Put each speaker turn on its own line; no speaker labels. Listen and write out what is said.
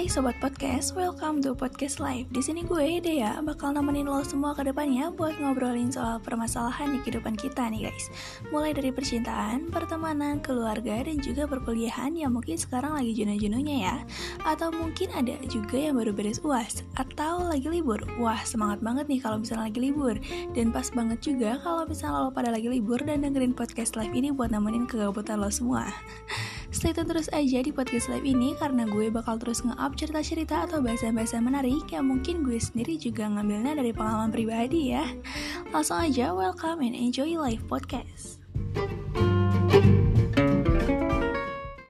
Hai sobat podcast, welcome to podcast live. Di sini gue Dea bakal nemenin lo semua ke depannya buat ngobrolin soal permasalahan di kehidupan kita nih guys. Mulai dari percintaan, pertemanan, keluarga, dan juga perkuliahan yang mungkin sekarang lagi jenuh-jenuhnya ya. Atau mungkin ada juga yang baru beres UAS atau lagi libur. Wah, semangat banget nih kalau misalnya lagi libur. Dan pas banget juga kalau misalnya lo pada lagi libur dan dengerin podcast live ini buat nemenin kegabutan lo semua. Stay tune terus aja di podcast live ini karena gue bakal terus nge-up cerita-cerita atau bahasa-bahasa menarik yang mungkin gue sendiri juga ngambilnya dari pengalaman pribadi ya. Langsung aja welcome and enjoy live podcast.